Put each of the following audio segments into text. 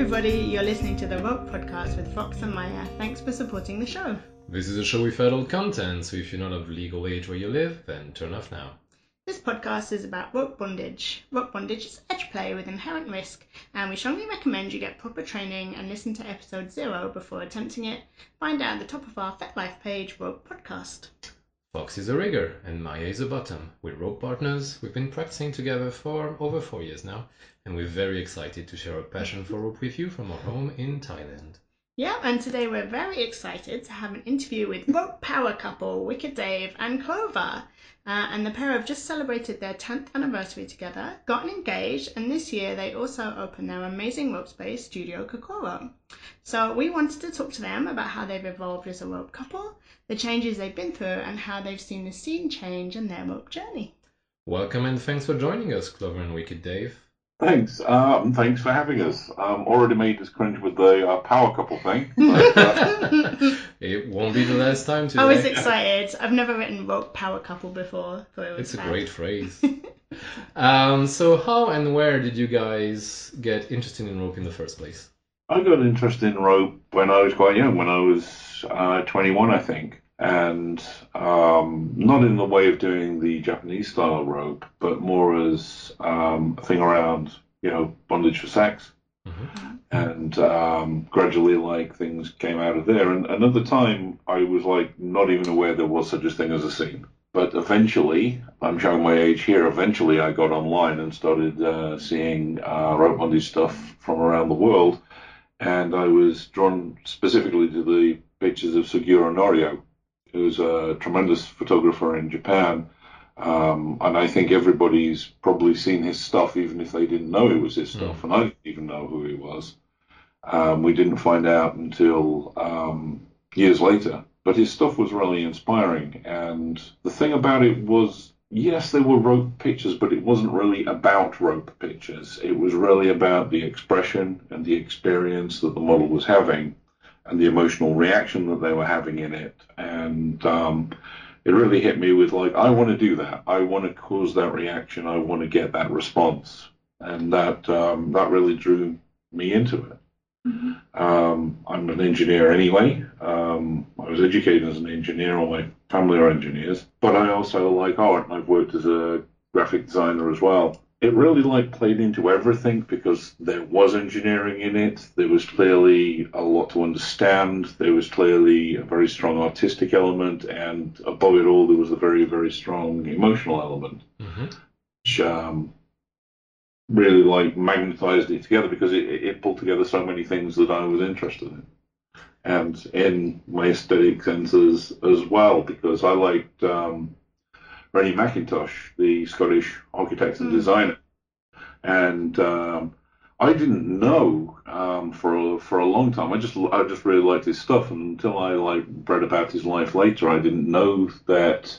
everybody. You're listening to the Rope Podcast with Fox and Maya. Thanks for supporting the show. This is a show with adult content, so if you're not of legal age where you live, then turn off now. This podcast is about rope bondage. Rope bondage is edge play with inherent risk, and we strongly recommend you get proper training and listen to episode zero before attempting it. Find out at the top of our FetLife page, Rope Podcast. Fox is a rigger and Maya is a bottom. We're rope partners. We've been practicing together for over four years now, and we're very excited to share our passion for rope with you from our home in Thailand. Yeah, and today we're very excited to have an interview with rope power couple Wicked Dave and Clover. Uh, and the pair have just celebrated their 10th anniversary together, gotten engaged, and this year they also opened their amazing rope space, Studio Kokoro. So we wanted to talk to them about how they've evolved as a rope couple, the changes they've been through, and how they've seen the scene change in their rope journey. Welcome and thanks for joining us, Clover and Wicked Dave. Thanks. Um, thanks for having us. Um, already made us cringe with the uh, power couple thing. But, uh, It won't be the last time today. I was excited. I've never written rope power couple before. Thought it was It's a fab. great phrase. um, so how and where did you guys get interested in rope in the first place? I got interested in rope when I was quite young, when I was uh, 21, I think. And um, not in the way of doing the Japanese style rope, but more as um, a thing around, you know, bondage for sex. Mhm. and um, gradually like things came out of there. And another time I was like not even aware there was such a thing as a scene. But eventually, I'm showing my age here. Eventually, I got online and started uh, seeing uh, rope bondage stuff from around the world, and I was drawn specifically to the pictures of Sugiura Norio, who's a tremendous photographer in Japan. Um, and I think everybody's probably seen his stuff, even if they didn't know it was his stuff. And I didn't even know who he was. Um, we didn't find out until um, years later. But his stuff was really inspiring. And the thing about it was, yes, there were rope pictures, but it wasn't really about rope pictures. It was really about the expression and the experience that the model was having and the emotional reaction that they were having in it. And um, it really hit me with like, I want to do that. I want to cause that reaction. I want to get that response. And that um, that really drew me into it. Um, I'm an engineer anyway. Um, I was educated as an engineer. All my family are engineers, but I also like art, and I've worked as a graphic designer as well. It really like played into everything because there was engineering in it. There was clearly a lot to understand. There was clearly a very strong artistic element, and above it all, there was a very very strong emotional element hmm which um, really like magnetized it together because it, it pulled together so many things that I was interested in, and in my aesthetic senses as well because I liked um, Rennie Mackintosh, the Scottish architect and Mm. designer, and um, I didn't know um, for a, for a long time. I just I just really liked his stuff, and until I like read about his life later, I didn't know that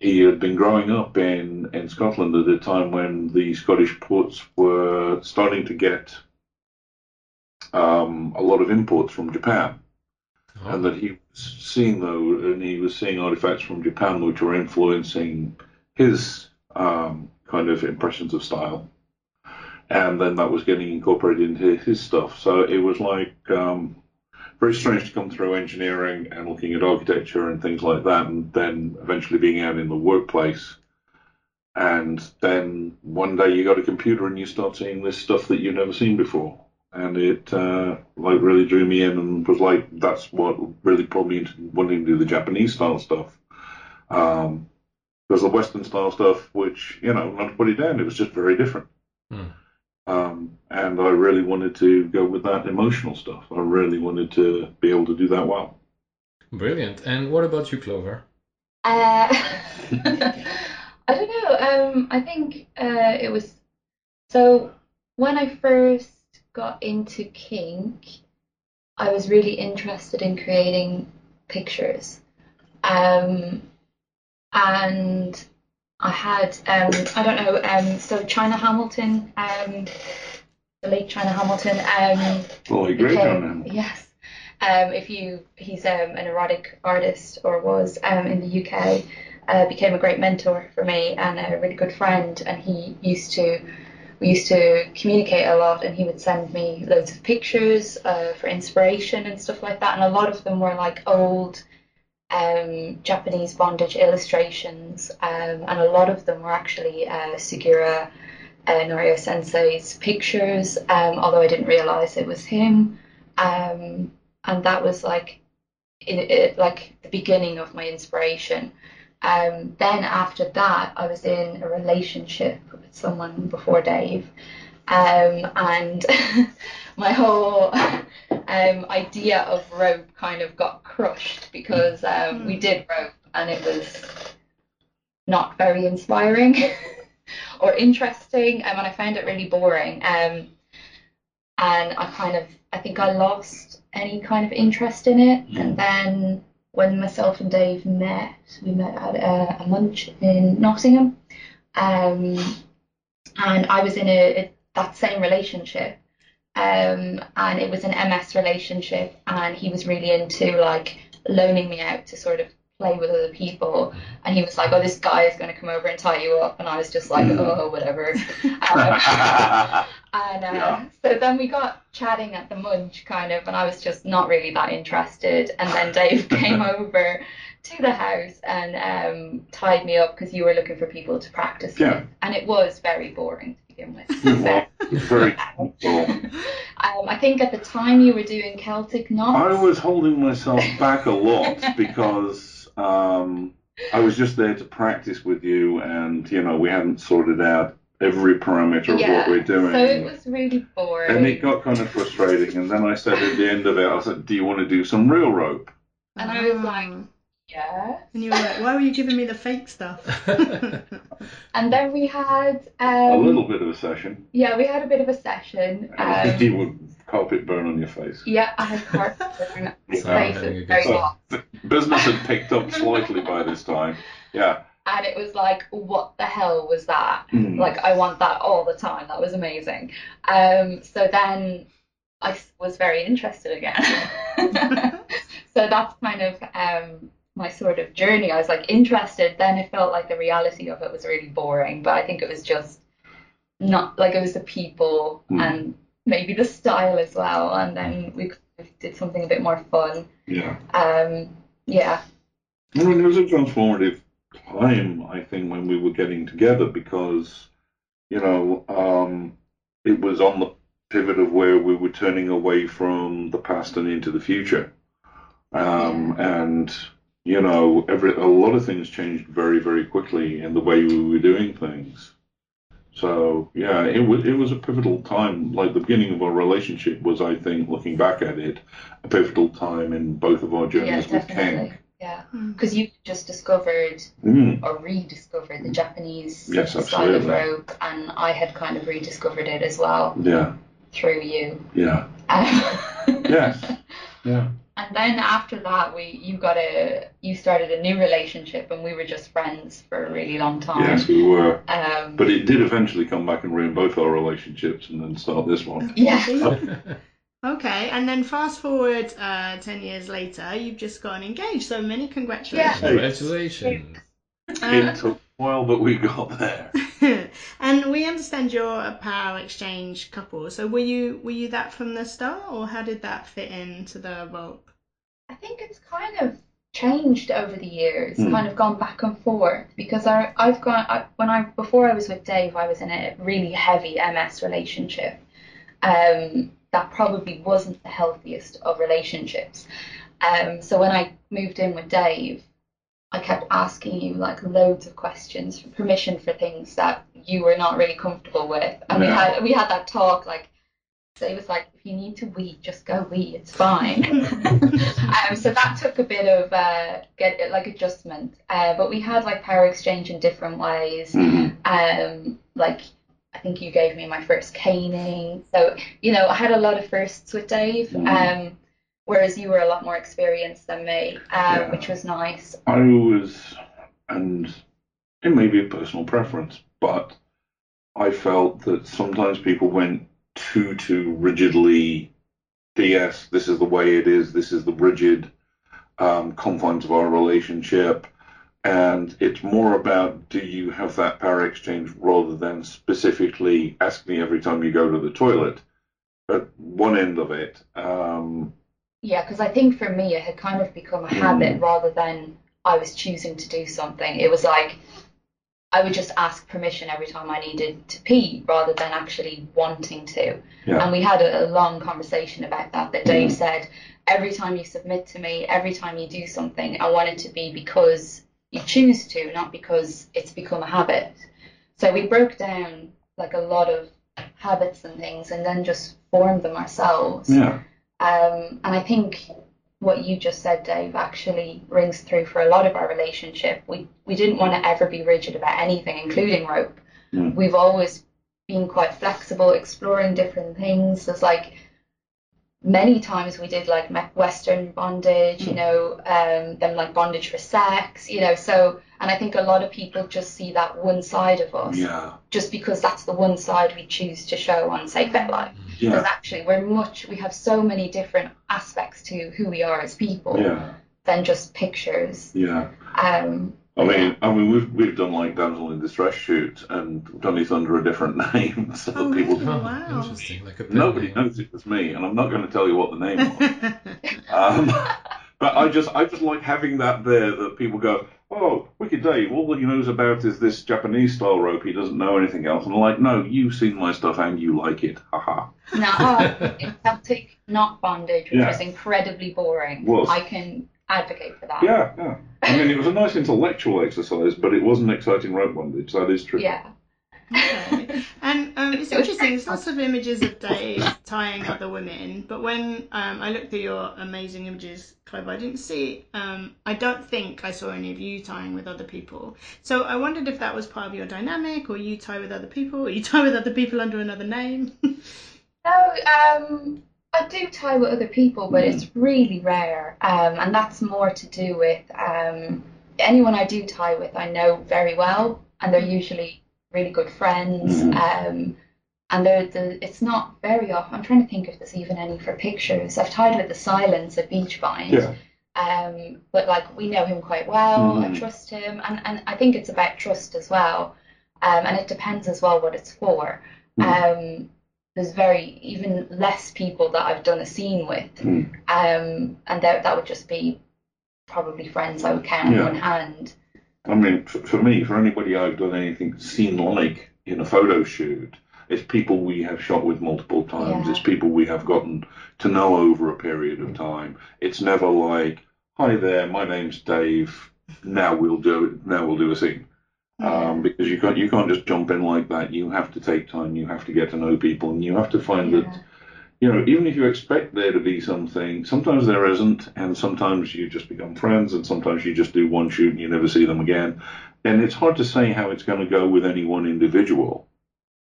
he had been growing up in, in Scotland at a time when the Scottish ports were starting to get um, a lot of imports from Japan, Oh, and that he was seeing though, and he was seeing artifacts from Japan which were influencing his um, kind of impressions of style, and then that was getting incorporated into his stuff. So it was like um, very strange to come through engineering and looking at architecture and things like that, and then eventually being out in the workplace. And then one day you got a computer and you start seeing this stuff that you've never seen before. And it uh, like really drew me in and was like that's what really pulled me into wanting to do the Japanese style stuff. Um, because the Western style stuff, which you know, not to put it down, it was just very different. Hmm. Um, and I really wanted to go with that emotional stuff. I really wanted to be able to do that well. Brilliant. And what about you, Clover? Uh, I don't know. Um, I think uh, it was so when I first got into kink, I was really interested in creating pictures, um, and I had um, I don't know. Um, so China Hamilton, um, the late China Hamilton, um, Well, I agree, became-. Yes. Um, if you, he's um, an erotic artist or was um, in the UK, uh, became a great mentor for me and a really good friend. And he used to we used to communicate a lot, and he would send me loads of pictures uh, for inspiration and stuff like that. And a lot of them were like old um, Japanese bondage illustrations, um, and a lot of them were actually uh, Sugiura uh, Norio Sensei's pictures, um, although I didn't realize it was him. Um, and that was like, it, it, like the beginning of my inspiration. Um, then after that, I was in a relationship with someone before Dave, um, and my whole um, idea of rope kind of got crushed because um, we did rope and it was not very inspiring or interesting, um, and I found it really boring. Um, and I kind of, I think I lost any kind of interest in it, and then when myself and Dave met, we met at a, a munch in Nottingham, um, and I was in a, a that same relationship, um, and it was an MS relationship, and he was really into like loaning me out to sort of play with other people, and he was like, "Oh, this guy is going to come over and tie you up," and I was just like, "Oh, whatever." Um, and uh, Yeah. so then we got chatting at the munch, kind of, and I was just not really that interested. And then Dave came over to the house and um, tied me up because you were looking for people to practice Yeah. with, and it was very boring to begin with. Very. Um, I think at the time you were doing Celtic knots. I was holding myself back a lot because um, I was just there to practice with you, and you know we hadn't sorted out every parameter of yeah. what we're doing. So it was really boring. and it got kind of frustrating. And then I said at the end of it, I said, "Do you want to do some real rope?" And I was like, yeah. and you were like, why were you giving me the fake stuff? And then we had um, a little bit of a session. Yeah, we had a bit of a session. And Um, you would carpet burn on your face. yeah, I had carpet burn. My face having a was good very hot. Business had picked up slightly by this time. Yeah. And it was like, what the hell was that? Mm. Like, I want that all the time. That was amazing. Um, so then I was very interested again. so that's kind of um, my sort of journey. I was like interested, then it felt like the reality of it was really boring. But I think it was just not like it was the people Mm. and maybe the style as well. And then we did something a bit more fun. Yeah. Um, yeah, I mean, it was a transformative time, I think, when we were getting together because, you know, um, it was on the pivot of where we were turning away from the past and into the future. Um, And, you know, every, a lot of things changed very, very quickly in the way we were doing things. So, yeah, it was, it was a pivotal time. Like the beginning of our relationship was, I think, looking back at it, a pivotal time in both of our journeys yeah, journeys with definitely. Ken. Yeah, Mm. because you just discovered Mm. or rediscovered the Japanese Yes, style of absolutely. rope, and I had kind of rediscovered it as well Yeah, through you. yeah, Um, yes, yeah. And then after that, we you got a you started a new relationship, and we were just friends for a really long time. Yes, we were. Um, But it did eventually come back and ruin both our relationships and then start this one. yeah. Okay, and then fast forward uh, 10 years later, you've just gotten engaged, so many congratulations. yeah. Congratulations. Uh, It took a while, but we got there. and we understand you're a power exchange couple, so were you were you that from the start, or how did that fit into the rope? I think it's kind of changed over the years, Hmm. kind of gone back and forth because I, I've gone I, when I before I was with Dave, I was in a really heavy MS relationship. Um, that probably wasn't the healthiest of relationships. Um, so when I moved in with Dave, I kept asking you like loads of questions for permission for things that you were not really comfortable with, and we had we had that talk like. So he was like, if you need to wee, just go wee. It's fine. um, so that took a bit of uh, get like adjustment. Uh, but we had like power exchange in different ways. Mhm. Um, like I think you gave me my first caning. So you know I had a lot of firsts with Dave. Mhm. Um, whereas you were a lot more experienced than me, um, Yeah. which was nice. I was, and it may be a personal preference, but I felt that sometimes people went too, too rigidly, DS, this is the way it is, this is the rigid um, confines of our relationship. and it's more about do you have that power exchange rather than specifically ask me every time you go to the toilet. At one end of it, um, Yeah, because I think for me it had kind of become a habit rather than I was choosing to do something. It was like I would just ask permission every time I needed to pee rather than actually wanting to. Yeah. And we had a, a long conversation about that. That Dave Mhm. said, every time you submit to me, every time you do something, I want it to be because you choose to, not because it's become a habit. So we broke down like a lot of habits and things and then just formed them ourselves. yeah, Um, and I think what you just said, Dave, actually rings through for a lot of our relationship. We we didn't want to ever be rigid about anything, including rope. Mm. We've always been quite flexible, exploring different things. There's like many times we did like Western bondage, you know, um, then like bondage for sex, you know. So, and I think a lot of people just see that one side of us, yeah, just because that's the one side we choose to show on, say, FetLife because yeah, actually we're much we have so many different aspects to who we are as people yeah, than just pictures. Yeah. um I mean, I mean, we've we've done like damsel in distress shoot, and done it under a different name, so Oh, people really? Oh, Wow. interesting. Like a nobody name. knows it was me, and I'm not going to tell you what the name was. Um, but I just I just like having that there that people go, oh, Wicked Dave, all he knows about is this Japanese style rope. He doesn't know anything else. And I'm like, no, you've seen my stuff and you like it. Haha. now in celtic knot bondage which Yeah. is incredibly boring Was. i can advocate for that Yeah, yeah. I mean, it was a nice intellectual exercise, but it wasn't exciting rope bondage. That is true. yeah Okay. And um, it's interesting. There's lots of images of Dave tying other women, but when um, I looked through your amazing images, Clover, I didn't see. Um, I don't think I saw any of you tying with other people. So I wondered if that was part of your dynamic, or you tie with other people, or you tie with other people under another name. no um i do tie with other people but it's really rare um and that's more to do with um anyone i do tie with i know very well and they're usually really good friends Mhm. um and they're the it's not very often i'm trying to think if there's even any for pictures i've tied with the silence at beachbind Yeah. um, but like we know him quite well. I Mhm. trust him, and and I think it's about trust as well. Um, and it depends as well what it's for. Um, there's very even less people that I've done a scene with, Mm. um, and that that would just be probably friends I would count on one hand. I mean, for, for me, for anybody I've done anything scene like in a photo shoot, it's people we have shot with multiple times. Yeah. It's people we have gotten to know over a period of time. It's never like, "Hi there, my name's Dave. Now we'll do it. Now we'll do a scene." Um, because you can't you can't just jump in like that. You have to take time. You have to get to know people, and you have to find Yeah. that you know, even if you expect there to be something, sometimes there isn't, and sometimes you just become friends, and sometimes you just do one shoot and you never see them again. And it's hard to say how it's going to go with any one individual.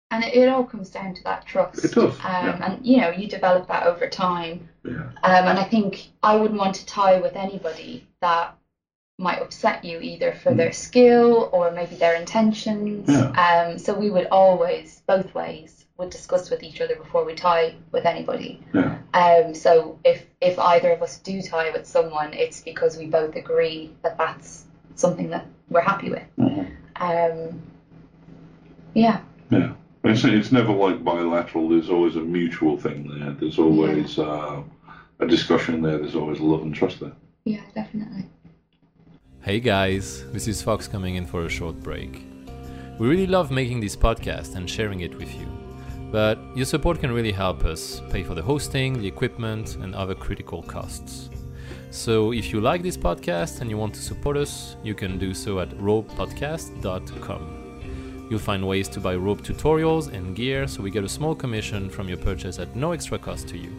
And it, it all comes down to that trust. It does, Um, yeah. And you know, you develop that over time. Yeah. Um, and I think I wouldn't want to tie with anybody that might upset you either for their skill or maybe their intentions. Yeah. Um, so we would always, both ways, would discuss with each other before we tie with anybody. Yeah. Um, so if if either of us do tie with someone, it's because we both agree that that's something that we're happy with. Mhm. Um, yeah. Yeah. It's, it's never like bilateral. There's always a mutual thing there. There's always uh, a discussion there. There's always love and trust there. Yeah, definitely. Hey guys, this is Fox coming in for a short break. We really love making this podcast and sharing it with you, but your support can really help us pay for the hosting, the equipment, and other critical costs. So if you like this podcast and you want to support us, you can do so at ropepodcast.com. You'll find ways to buy rope tutorials and gear so we get a small commission from your purchase at no extra cost to you.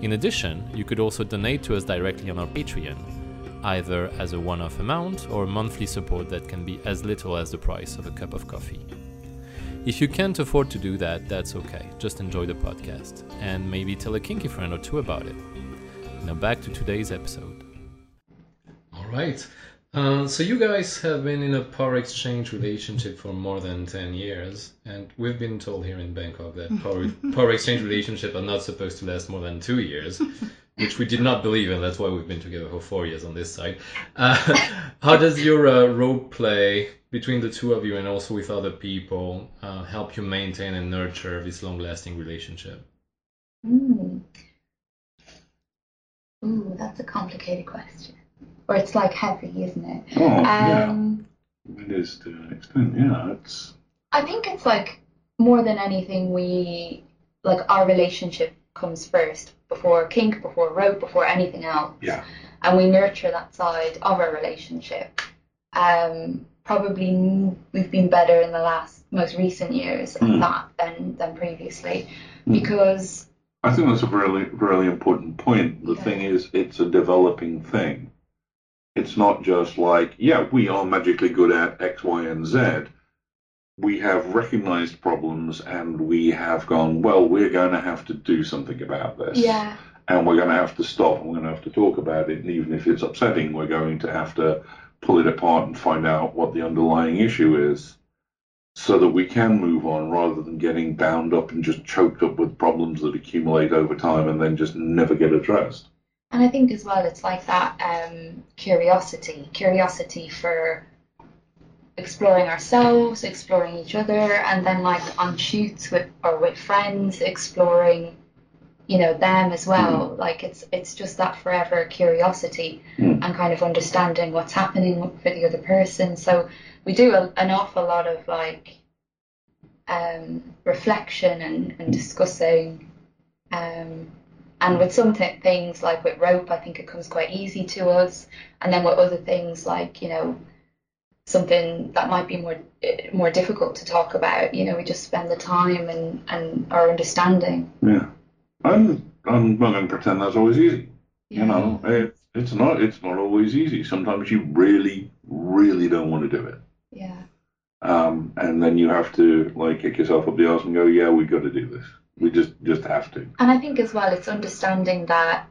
In addition, you could also donate to us directly on our Patreon, either as a one off amount or monthly support that can be as little as the price of a cup of coffee. If you can't afford to do that, that's okay. Just enjoy the podcast and maybe tell a kinky friend or two about it. Now back to today's episode. All right. Uh, so you guys have been in a power exchange relationship for more than 10 years and we've been told here in bangkok that power, power exchange relationships are not supposed to last more than two years which we did not believe in. That's why we've been together for four years on this side. Uh, how does your uh, role play between the two of you and also with other people uh, help you maintain and nurture this long-lasting relationship? Mm. Ooh, that's a complicated question. Or it's like heavy, isn't it? Oh, yeah. Um, It is to an extent. Yeah, it's I think it's like more than anything, we like our relationship comes first before kink, before rope, before anything else. Yeah. And we nurture that side of our relationship. Um, probably we've been better in the last most recent years at Mm. that than than previously Mm. because I think that's a really, really important point. The Yeah. thing is, it's a developing thing. It's not just like, yeah, we are magically good at X, Y, and Z. We have recognized problems and we have gone, well, we're going to have to do something about this. yeah And we're going to have to stop and we're going to have to talk about it. And even if it's upsetting, we're going to have to pull it apart and find out what the underlying issue is so that we can move on rather than getting bound up and just choked up with problems that accumulate over time and then just never get addressed. And I think as well, it's like that um, curiosity, curiosity for exploring ourselves, exploring each other, and then like on shoots with or with friends, exploring, you know, them as well. Like it's it's just that forever curiosity Mm. and kind of understanding what's happening for the other person. So we do a, an awful lot of like um, reflection and, and discussing. Um, and with some th- things like with rope, I think it comes quite easy to us. And then with other things like you know something that might be more eh, more difficult to talk about, you know, we just spend the time and and our understanding. Yeah. I'm, I'm not going to pretend that's always easy. You know, it, it's not. It's not always easy. Sometimes you really, really don't want to do it, Yeah. um, and then you have to like kick yourself up the arse and go, "Yeah, we got to do this. We just, just have to." And I think as well, it's understanding that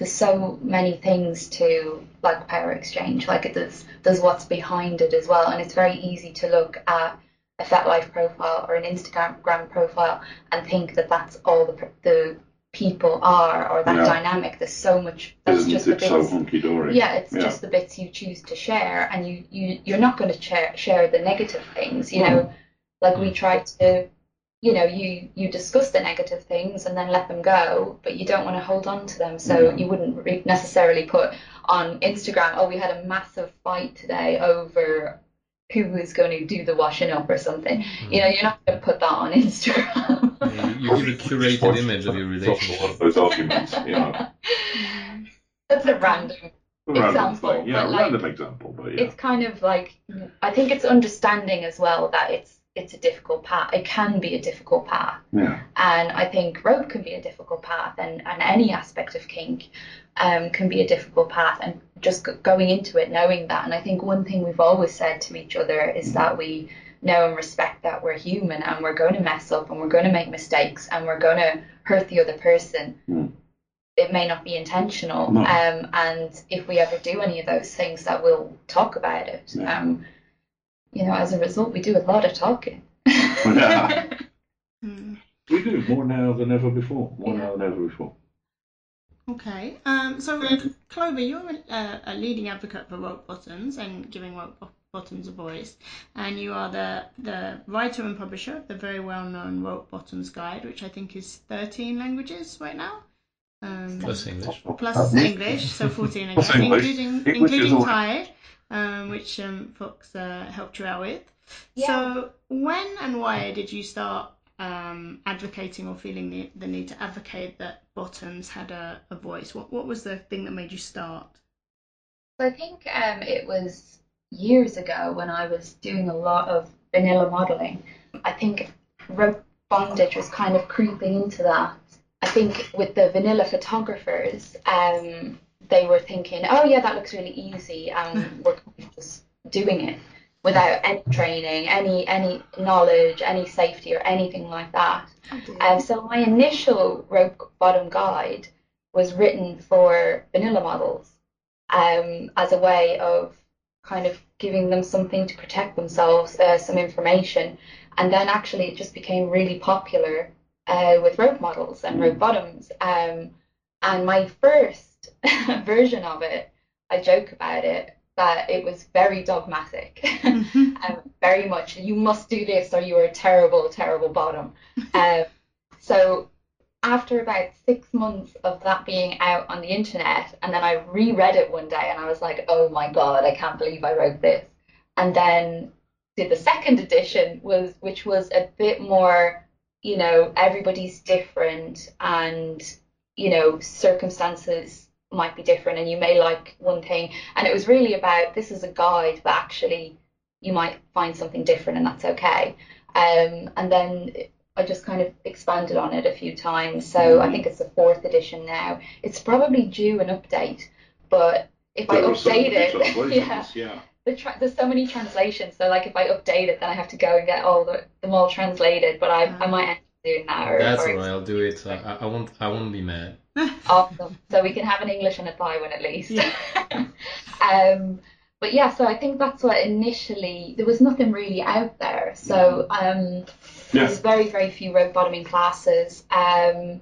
there's so many things to like power exchange. Like it, there's there's what's behind it as well, and it's very easy to look at a FetLife profile or an Instagram profile and think that that's all the the people are or that Yeah. dynamic. There's so much. That's Isn't just the bits. so hunky dory? yeah, it's Yeah. just the bits you choose to share, and you you you're not going to share share the negative things. You No. know, like we mm. try to, you know, you you discuss the negative things and then let them go, but you don't want to hold on to them. So No. you wouldn't re- necessarily put on Instagram, oh, we had a massive fight today over who was going to do the washing up or something. Mm. You know, you're not going to put that on Instagram. You, you give a curated image of your It's also one relationship. of those arguments, you know. That's a random random Example, thing. Yeah, but a like- random example, but yeah. it's kind of like I think it's understanding as well that it's it's a difficult path. It can be a difficult path, Yeah. and I think rope can be a difficult path, and and any aspect of kink um, can be a difficult path. And just going into it, knowing that, and I think one thing we've always said to each other is that we know and respect that we're human and we're going to mess up and we're going to make mistakes and we're going to hurt the other person. Mm. It may not be intentional, No. um, and if we ever do any of those things, that we'll talk about it. Yeah. Um, you know, as a result, we do a lot of talking. Yeah. Hmm. We do more now than ever before. More Yeah. now than ever before. Okay. Um, so, Clover, you're a, a leading advocate for rope bottoms and giving rope bo- bottoms a voice, and you are the the writer and publisher of the very well known Rope Bottoms Guide, which I think is 13 languages right now. Um, Plus English. plus English, so 14 I Plus English. including English including Thai, um, which um, Fox uh, helped you out with. Yeah. So, when and why did you start um, advocating or feeling the, the need to advocate that bottoms had a, a voice? What what was the thing that made you start? So I think um, it was years ago when I was doing a lot of vanilla modeling. I think rope bondage was kind of creeping into that. I think with the vanilla photographers, um, they were thinking, oh yeah, that looks really easy, and we're just doing it without any training, any any knowledge, any safety or anything like that. Um, so my initial rope bottom guide was written for vanilla models um, as a way of kind of giving them something to protect themselves, uh, some information, and then actually it just became really popular uh, with rope models and rope bottoms. Um, And my first version of it, I joke about it that it was very dogmatic, Mhm. um, very much you must do this or you are a terrible, terrible bottom. Um, so after about six months of that being out on the internet, and then I reread it one day and I was like, oh my god, I can't believe I wrote this. And then did the second edition was which was a bit more, you know, everybody's different and you know, circumstances might be different and you may like one thing. And it was really about this is a guide, but actually you might find something different and that's okay. Um, and then I just kind of expanded on it a few times. So I think it's the fourth edition now. It's probably due an update, but if I There some update it, yeah, yeah. The tra- there's so many translations. So like if I update it, then I have to go and get all the them all translated. But I, I might end up doing that. Or, That's or alright. I'll do it. I, I- I won't. I won't be mad. Awesome. So we can have an English and a Thai one at least. Yeah. um, but yeah, so I think that's what initially there was nothing really out there. So um, Yeah. there's very very few rope bottoming classes um,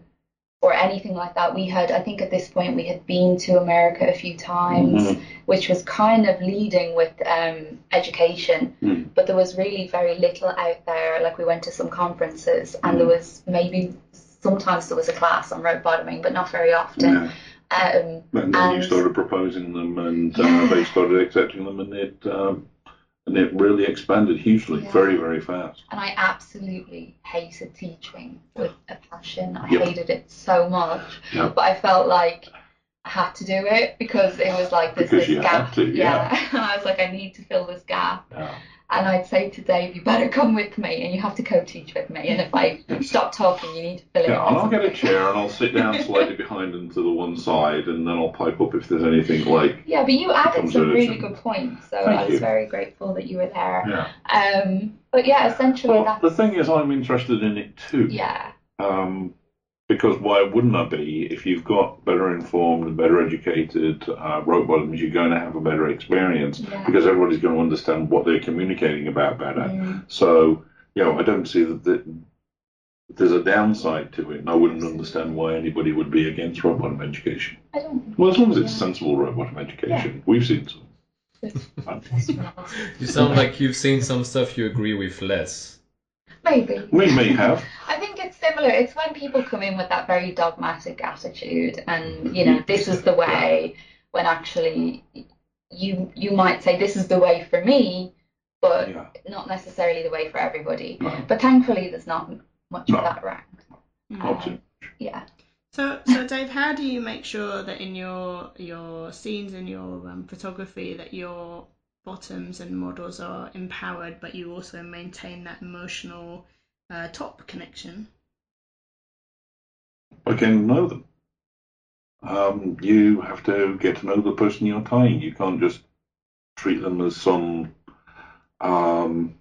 or anything like that. We had I think at this point we had been to America a few times, Mhm. which was kind of leading with um, education, Mm. but there was really very little out there. Like we went to some conferences and there Mm. was maybe sometimes there was a class on rope bottoming, but not very often. yeah. Um, And then you started proposing them, and uh, Yeah. they started accepting them, and it um, and it really expanded hugely, Yeah. very very fast. and I absolutely hated teaching with a passion. I Yep. hated it so much, Yep. but I felt like I had to do it because it was like there's Because this you gap. had to, yeah. and I was like, I need to fill this gap. Yeah. And I'd say to Dave, you better come with me, and you have to co-teach with me. And if I stop talking, you need to fill it. Yeah, in and I'll get a chair and I'll sit down slightly behind and to the one side, and then I'll pipe up if there's anything like. Yeah, but you added some really good points, so Thank I was you. very grateful that you were there. Yeah. Um, but yeah, essentially Well, that's the thing is, I'm interested in it too. yeah, Um, because why wouldn't I be? If you've got better informed and better educated uh, rope bottoms, you're going to have a better experience yeah. because everybody's going to understand what they're communicating about better. Mm, So, you know, I don't see that, that there's a downside to it, and I wouldn't understand why anybody would be against rope bottom education. I don't. Well, as long as it's Yeah. sensible rope bottom education, we've seen some. You sound like you've seen some stuff you agree with less. Maybe. We may have. I think it's similar. It's when people come in with that very dogmatic attitude, and you know, this is the way. When actually, you you might say this is the way for me, but Yeah. not necessarily the way for everybody. No, But thankfully, there's not much No. of that around. not too. Yeah. So, so Dave, how do you make sure that in your your scenes and your um, photography that your bottoms and models are empowered, but you also maintain that emotional uh, top connection? Again, know them. Um, you have to get to know the person you're tying. You can't just treat them as some um,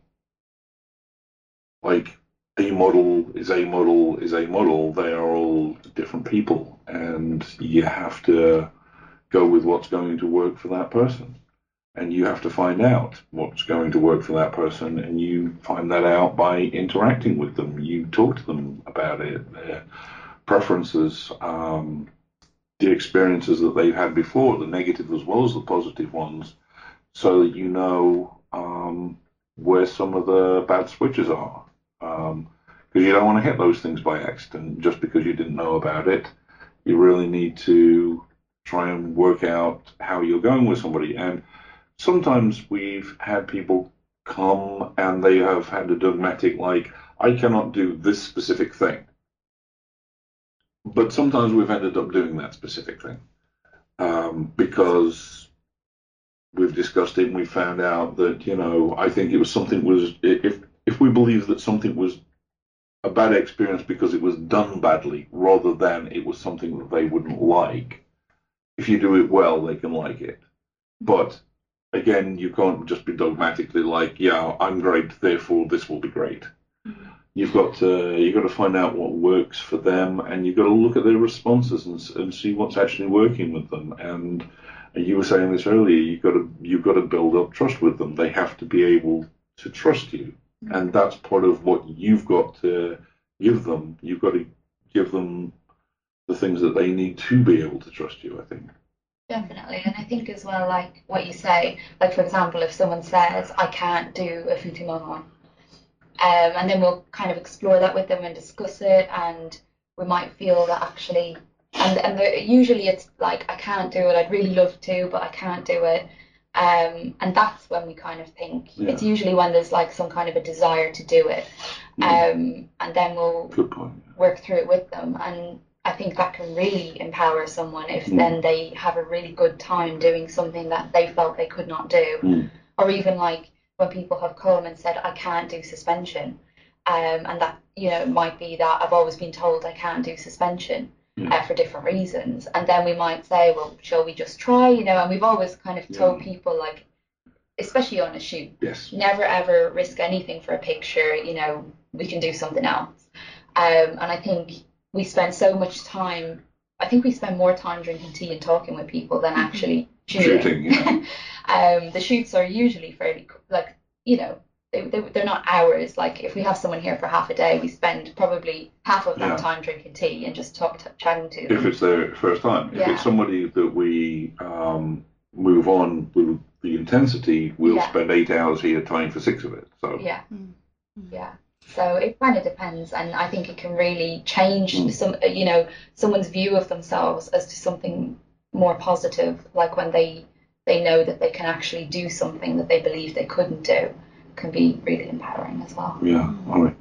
like a model is a model is a model. They are all different people, and you have to go with what's going to work for that person. And you have to find out what's going to work for that person, and you find that out by interacting with them. You talk to them about it, their preferences, um, the experiences that they've had before, the negative as well as the positive ones, so that you know um, where some of the bad switches are. Because you don't want to hit those things by accident just because you didn't know about it. You really need to try and work out how you're going with somebody. And sometimes we've had people come and they have had a dogmatic, like, I cannot do this specific thing. But sometimes we've ended up doing that specific thing um, because we've discussed it and we found out that you know I think it was something was if if we believe that something was a bad experience because it was done badly rather than it was something that they wouldn't like. If you do it well, they can like it. But again, you can't just be dogmatically like, yeah, I'm great, therefore this will be great. You've got to you've got to find out what works for them, and you've got to look at their responses and, and see what's actually working with them. And, you were saying this earlier. You've got to you've got to build up trust with them. They have to be able to trust you, mm-hmm. and that's part of what you've got to give them. You've got to give them the things that they need to be able to trust you. I think. Definitely, and I think as well, like what you say, like for example, if someone says, "I can't do a futomomo," um, and then we'll kind of explore that with them and discuss it, and we might feel that actually, and and the, usually it's like, "I can't do it. I'd really love to, but I can't do it," um, and that's when we kind of think. Yeah. It's usually when there's like some kind of a desire to do it, um, and then we'll work through it with them and I think that can really empower someone if Mm. then they have a really good time doing something that they felt they could not do Mm. or even like when people have come and said I can't do suspension um, and that you know it might be that I've always been told I can't do suspension Yeah. uh, for different reasons and then we might say well shall we just try you know and we've always kind of told Yeah. people like especially on a shoot Yes. never ever risk anything for a picture. You know, we can do something else. Um, and I think we spend so much time. I think we spend more time drinking tea and talking with people than actually shooting. Shooting. Yeah. um, the shoots are usually fairly like you know they, they they're not hours. Like if we have someone here for half a day, we spend probably half of that Yeah. time drinking tea and just talk t- chatting to them. if it's their first time. If Yeah. it's somebody that we um, move on with the intensity, we'll Yeah. spend eight hours here trying for six of it. So Yeah. Mm. Yeah. So it kind of depends, and I think it can really change Mm. some, you know, someone's view of themselves as to something more positive. Like when they they know that they can actually do something that they believe they couldn't do, can be really empowering as well. yeah, all right.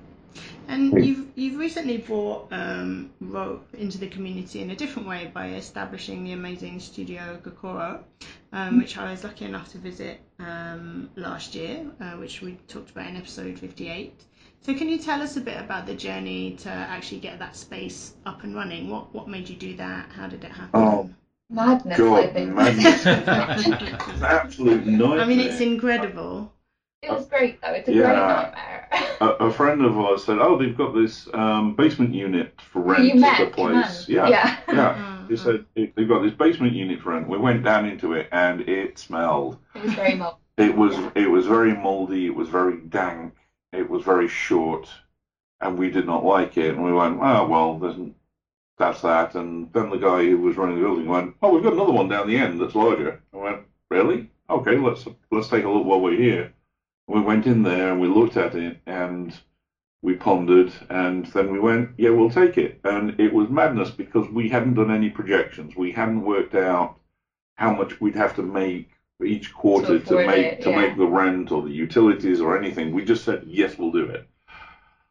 And you've you've recently brought um, rope into the community in a different way by establishing the amazing studio Kokoro, um, which I was lucky enough to visit um, last year, uh, which we talked about in episode 58. So can you tell us a bit about the journey to actually get that space up and running? What what made you do that? How did it happen? Oh, Madness, I think. madness. It's absolute nightmare. I mean, it's incredible. it was great though. It's a Yeah. great nightmare. a, a friend of ours said, "Oh, they've got this um, basement unit for rent you at met the place." Command. Yeah, Yeah. yeah. Uh, They said they've got this basement unit for rent. We went down into it, and it smelled. It was very much. It was Yeah. it was very mouldy. It was very dank. It was very short, and we did not like it. And we went, oh well, there's, that's that. And then the guy who was running the building went, oh, we've got another one down the end that's larger. I went, really? Okay, let's let's take a look while we're here. We went in there and we looked at it and we pondered and then we went, yeah, we'll take it. And it was madness because we hadn't done any projections. We hadn't worked out how much we'd have to make each quarter to, afford make it, to make the rent or the utilities or anything. We just said, yes, we'll do it.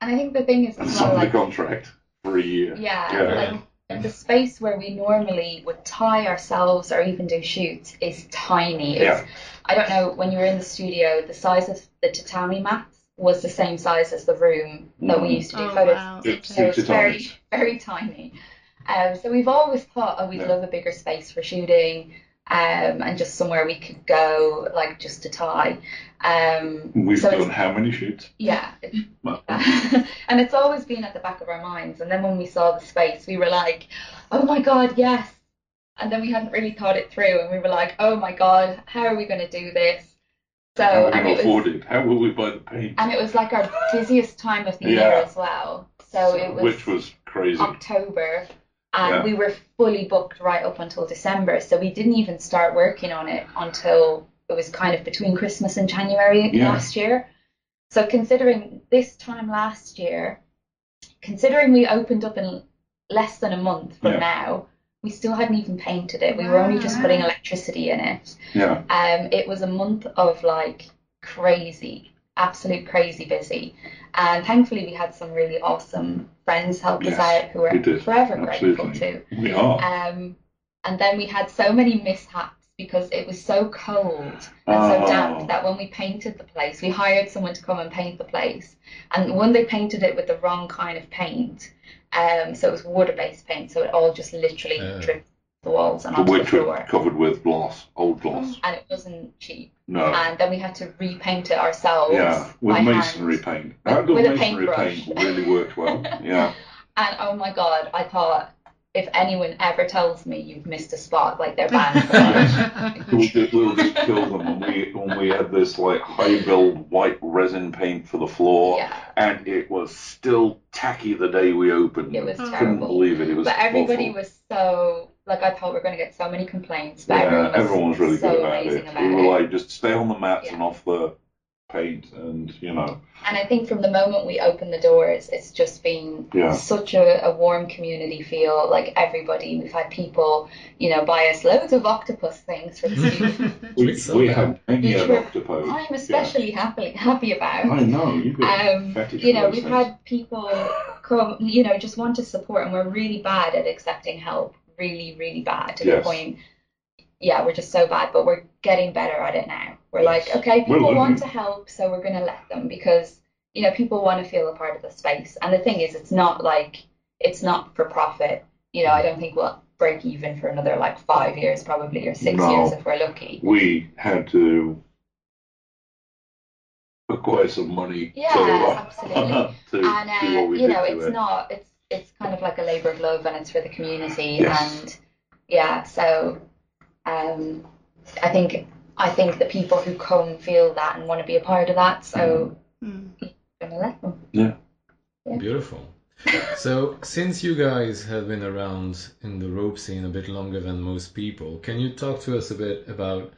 And I think the thing is And well, signed the contract for a year. Yeah, Yeah. like and the space where we normally would tie ourselves or even do shoots is tiny. It's, Yeah. I don't know, when you were in the studio, the size of the tatami mats was the same size as the room that we Mm. used to do Oh photos. wow. It's So it's Two very, very tiny. Um, so we've always thought, oh, we'd Yeah. love a bigger space for shooting um, and just somewhere we could go, like just to tie. Um, We've so done how many shoots? yeah, Well, and it's always been at the back of our minds. And then when we saw the space, we were like, oh my God, yes. And then we hadn't really thought it through, and we were like, oh my God, how are we going to do this? So, how are we and going it afford was, it? How will we buy the paint? and it was like our busiest time of the year as well. So it was, Which was crazy. October, and Yeah. we were fully booked right up until December. So we didn't even start working on it until it was kind of between Christmas and January Yeah. last year. So considering this time last year, considering we opened up in less than a month from Yeah. now, we still hadn't even painted it. We were only just putting electricity in it. Yeah. Um, it was a month of like crazy, absolute crazy busy. And thankfully, we had some really awesome friends help us out who we are did. forever grateful Absolutely. to. We are. Um, and then we had so many mishaps because it was so cold and so Oh. damp that when we painted the place, we hired someone to come and paint the place. And when they painted it with the wrong kind of paint, um, so it was water-based paint, so it all just literally Oh. dripped the walls and the onto the which were floor. covered with gloss, old gloss. Mm-hmm. And it wasn't cheap. No. And then we had to repaint it ourselves. Yeah, with masonry hand. paint. With- with masonry paint really worked well. Yeah. And oh my god, I thought if anyone ever tells me you've missed a spot, like they're banned life. We'll just, we'll just kill them. And we, when we had this like high build white resin paint for the floor, Yeah. and it was still tacky the day we opened. It was Oh. Couldn't believe it. It was But everybody awful. was so like I thought we were going to get so many complaints, but yeah, everyone was, everyone was really so good about it. about we it. were like, just stay on the mats Yeah. and off the paint, and you know, And I think from the moment we opened the doors, it's just been Yeah. such a, a warm community feel. Like everybody, we've had people, you know, buy us loads of octopus things for the season, we, We saw we have many Which an were- octopus. I'm especially happy happy about. I know you get Um, fetish you know, we've things. had people come, you know, just want to support, and we're really bad at accepting help. Really, really bad to the point. Yeah, we're just so bad, but we're getting better at it now. We're like, Yes. okay, We're people want to help, so we're going to let them because you know people want to feel a part of the space. And the thing is, it's not like it's not for profit. You know, I don't think we'll break even for another like five years, probably, or six No. years if we're lucky. we had to acquire some money Yeah, to, uh, absolutely. and uh, do what we you know it's it. not it's it's kind of like a labor of love and it's for the community Yes. and yeah so um i think i think the people who come feel that and want to be a part of that so Mm. i'm gonna let them Beautiful. So, since you guys have been around in the rope scene a bit longer than most people, can you talk to us a bit about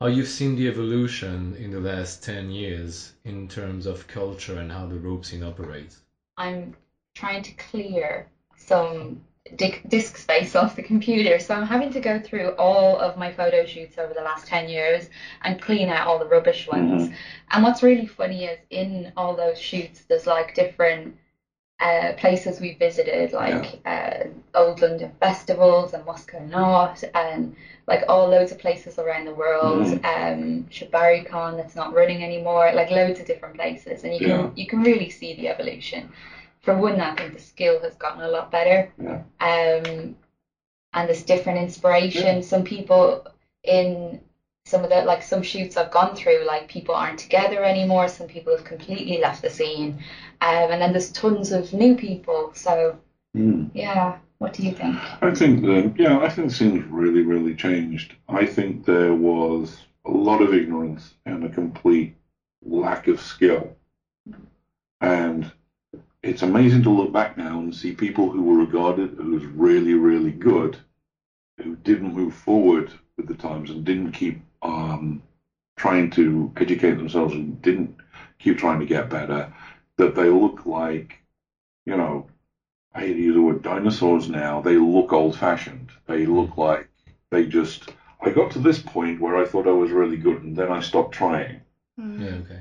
how you've seen the evolution in the last 10 years in terms of culture and how the rope scene operates? i'm trying to clear some disk space off the computer so i'm having to go through all of my photo shoots over the last 10 years and clean out all the rubbish ones And what's really funny is in all those shoots, there's like different uh, places we visited, like uh, Old London festivals and Moscow Knot, and like all loads of places around the world. Um, Shibari Con that's not running anymore, like loads of different places, and you can Yeah. you can really see the evolution. For one, I think the skill has gotten a lot better. Yeah. Um, and there's different inspiration. Some people in some of the like some shoots I've gone through, like people aren't together anymore. Some people have completely left the scene, um, and then there's tons of new people. So Mm. yeah, what do you think? I think the yeah, I think the scene's really, really changed. I think there was a lot of ignorance and a complete lack of skill. And it's amazing to look back now and see people who were regarded as really, really good, who didn't move forward with the times and didn't keep um, trying to educate themselves and didn't keep trying to get better, that they look like, you know, I hate to use the word dinosaurs now. They look old fashioned. They look like they just. I got to this point where I thought I was really good, and then I stopped trying. Mm. Yeah, okay.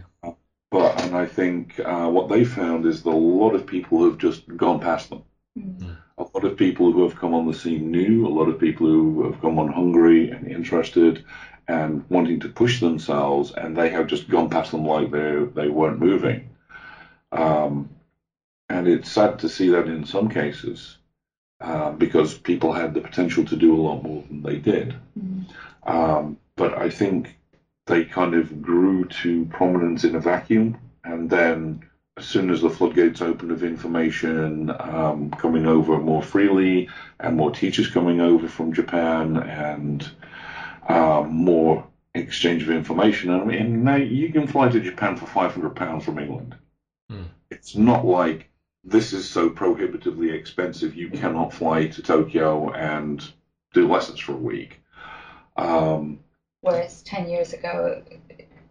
But and I think uh, what they found is that a lot of people have just gone past them. Mm. A lot of people who have come on the scene new. A lot of people who have come on hungry and interested and wanting to push themselves, and they have just gone past them like they they weren't moving. Um, and it's sad to see that in some cases uh, because people had the potential to do a lot more than they did. Mm. Um, but I think they kind of grew to prominence in a vacuum, and then as soon as the floodgates opened of information um, coming over more freely, and more teachers coming over from Japan, and um, more exchange of information, I mean, now you can fly to Japan for five hundred pounds from England. Hmm. It's not like this is so prohibitively expensive you cannot fly to Tokyo and do lessons for a week. Um, Whereas ten years ago,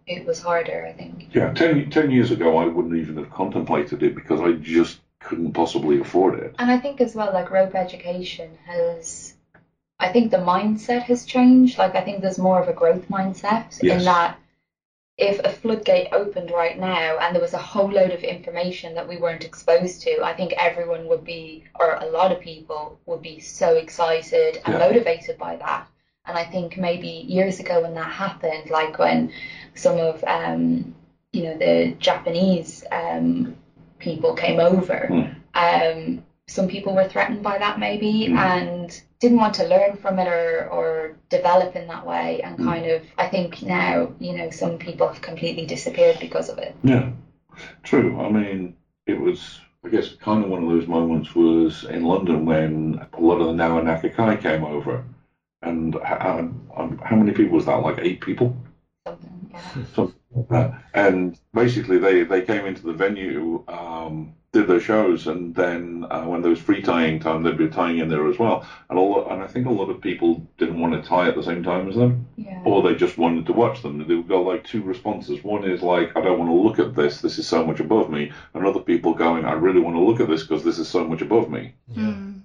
it, was harder. I think. yeah, 10, 10 years ago, I wouldn't even have contemplated it because I just couldn't possibly afford it. And I think as well, like rope education has, I think the mindset has changed. Like I think there's more of a growth mindset Yes. in that if a floodgate opened right now and there was a whole load of information that we weren't exposed to, I think everyone would be, or a lot of people would be so excited and Yeah. motivated by that. And I think maybe years ago when that happened, like when some of, um, you know, the Japanese um, people came over, Hmm. um, some people were threatened by that maybe Mm. and didn't want to learn from it or, or develop in that way and Mm. kind of I think now you know some people have completely disappeared because of it Yeah, true. I mean, it was I guess kind of one of those moments was in London when a lot of the Now Nakakai came over. And how, how many people was that? Like eight people? Something, yeah. Something like that. And basically, they, they came into the venue, um, did their shows, and then uh, when there was free tying time, they'd be tying in there as well. And a lot, and I think a lot of people didn't want to tie at the same time as them, Yeah. or they just wanted to watch them. They got like two responses. One is like, I don't want to look at this. This is so much above me. And other people going, I really want to look at this because this is so much above me. Mm.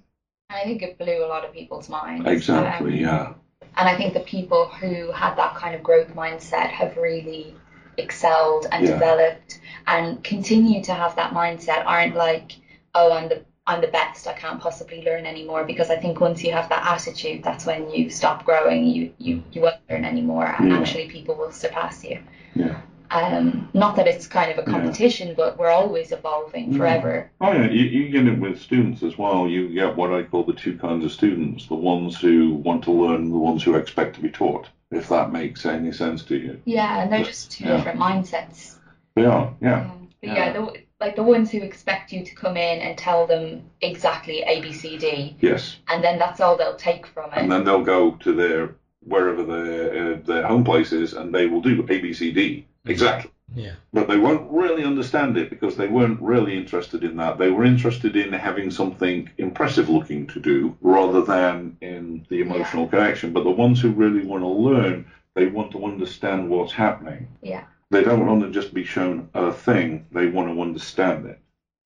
I think it blew a lot of people's minds. Exactly. Um, Yeah. And I think the people who had that kind of growth mindset have really excelled and Yeah. developed and continue to have that mindset aren't like, oh, I'm the I'm the best. I can't possibly learn anymore because I think once you have that attitude, that's when you stop growing. You you, you won't learn anymore, and Yeah. actually people will surpass you. Yeah. Um, not that it's kind of a Yeah. competition, but we're always evolving Mm. forever. Oh yeah, you, you get it with students as well. You get what I call the two kinds of students: the ones who want to learn, the ones who expect to be taught. If that makes any sense to you, Yeah, and they're just two Yeah. different mindsets. they are. Yeah, But Yeah. yeah, the, like the ones who expect you to come in and tell them exactly A, B, C, D, yes. and then that's all they'll take from it. And then they'll go to their wherever their uh, their home place is, and they will do A B C D exactly. Yeah. But they won't really understand it because they weren't really interested in that. They were interested in having something impressive looking to do rather than in the emotional connection. But the ones who really want to learn, they want to understand what's happening. Yeah. They don't want to just be shown a thing, they want to understand it.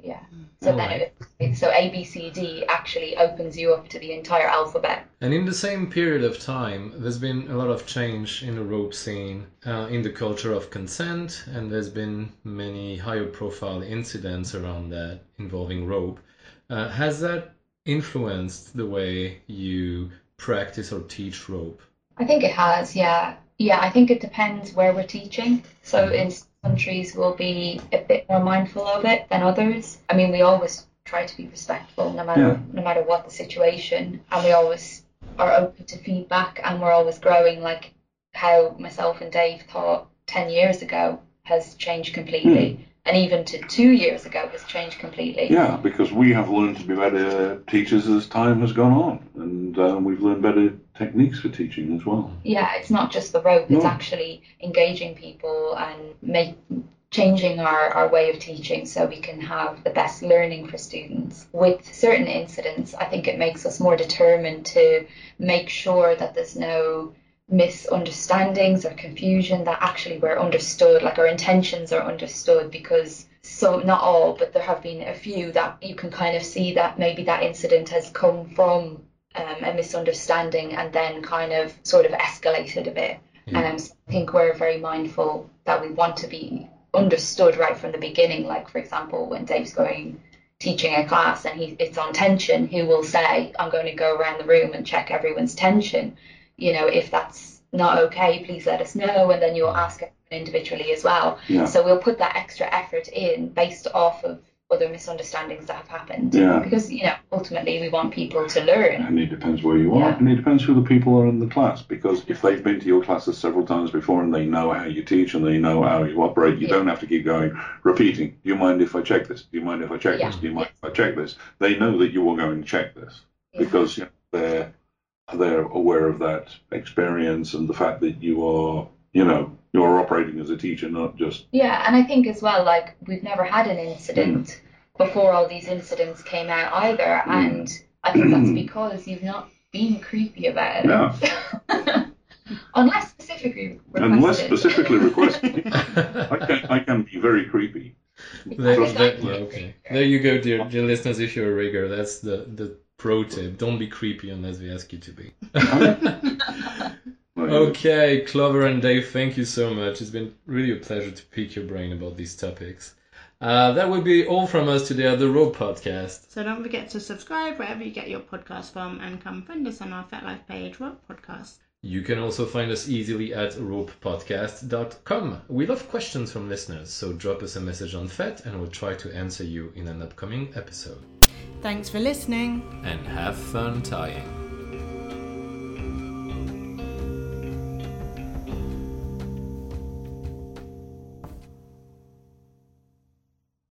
Yeah. So then Alright. it, so A, B, C, D actually opens you up to the entire alphabet. And in the same period of time, there's been a lot of change in the rope scene, uh, in the culture of consent, and there's been many higher profile incidents around that involving rope. Uh, has that influenced the way you practice or teach rope? I think it has, yeah. Yeah, I think it depends where we're teaching. So in some countries we'll be a bit more mindful of it than others. I mean, we always try to be respectful no matter Yeah. no matter what the situation, and we always are open to feedback, and we're always growing. Like how myself and Dave thought ten years ago has changed completely, hmm. And even to two years ago has changed completely. Yeah, because we have learned to be better teachers as time has gone on, and um, we've learned better techniques for teaching as well. yeah, it's not just the rope, it's actually engaging people and make changing our, our way of teaching so we can have the best learning for students. With certain incidents, I think it makes us more determined to make sure that there's no misunderstandings or confusion that actually we're understood, like our intentions are understood because so not all, but there have been a few that you can kind of see that maybe that incident has come from um, a misunderstanding and then kind of sort of escalated a bit. Yeah. Um, so I think we're very mindful that we want to be understood right from the beginning. Like for example, when Dave's going teaching a class and he it's on tension, he will say, "I'm going to go around the room and check everyone's tension." You know, if that's not okay, please let us know, and then you'll ask individually as well. Yeah. So we'll put that extra effort in based off of other misunderstandings that have happened. Yeah. Because you know, ultimately we want people to learn. And it depends where you are, Yeah. and it depends who the people are in the class. Because if they've been to your classes several times before and they know how you teach and they know how you operate, you Yeah. don't have to keep going repeating. Do you mind if I check this? Do you mind if I check Yeah. this? Do you mind if I check this? They know that you are going to check this because you know, they're they're aware of that experience and the fact that you are, you know, you're operating as a teacher, not just Yeah, and I think as well, like we've never had an incident before all these incidents came out either, Mm. and I think that's because you've not been creepy about it. yeah, Unless specifically requested. unless specifically requested. I can I can be very creepy. There, Trust there- me. okay. There you go, dear, dear listeners. If you're a rigger, that's the, the pro tip. Don't be creepy unless we ask you to be. okay, Clover and Dave, thank you so much. It's been really a pleasure to pick your brain about these topics. Uh, that would be all from us today at the Rope Podcast. So don't forget to subscribe wherever you get your podcast from and come find us on our FetLife page, Rope Podcast. You can also find us easily at ropepodcast.com. We love questions from listeners, so drop us a message on FET and we'll try to answer you in an upcoming episode. Thanks for listening. And have fun tying.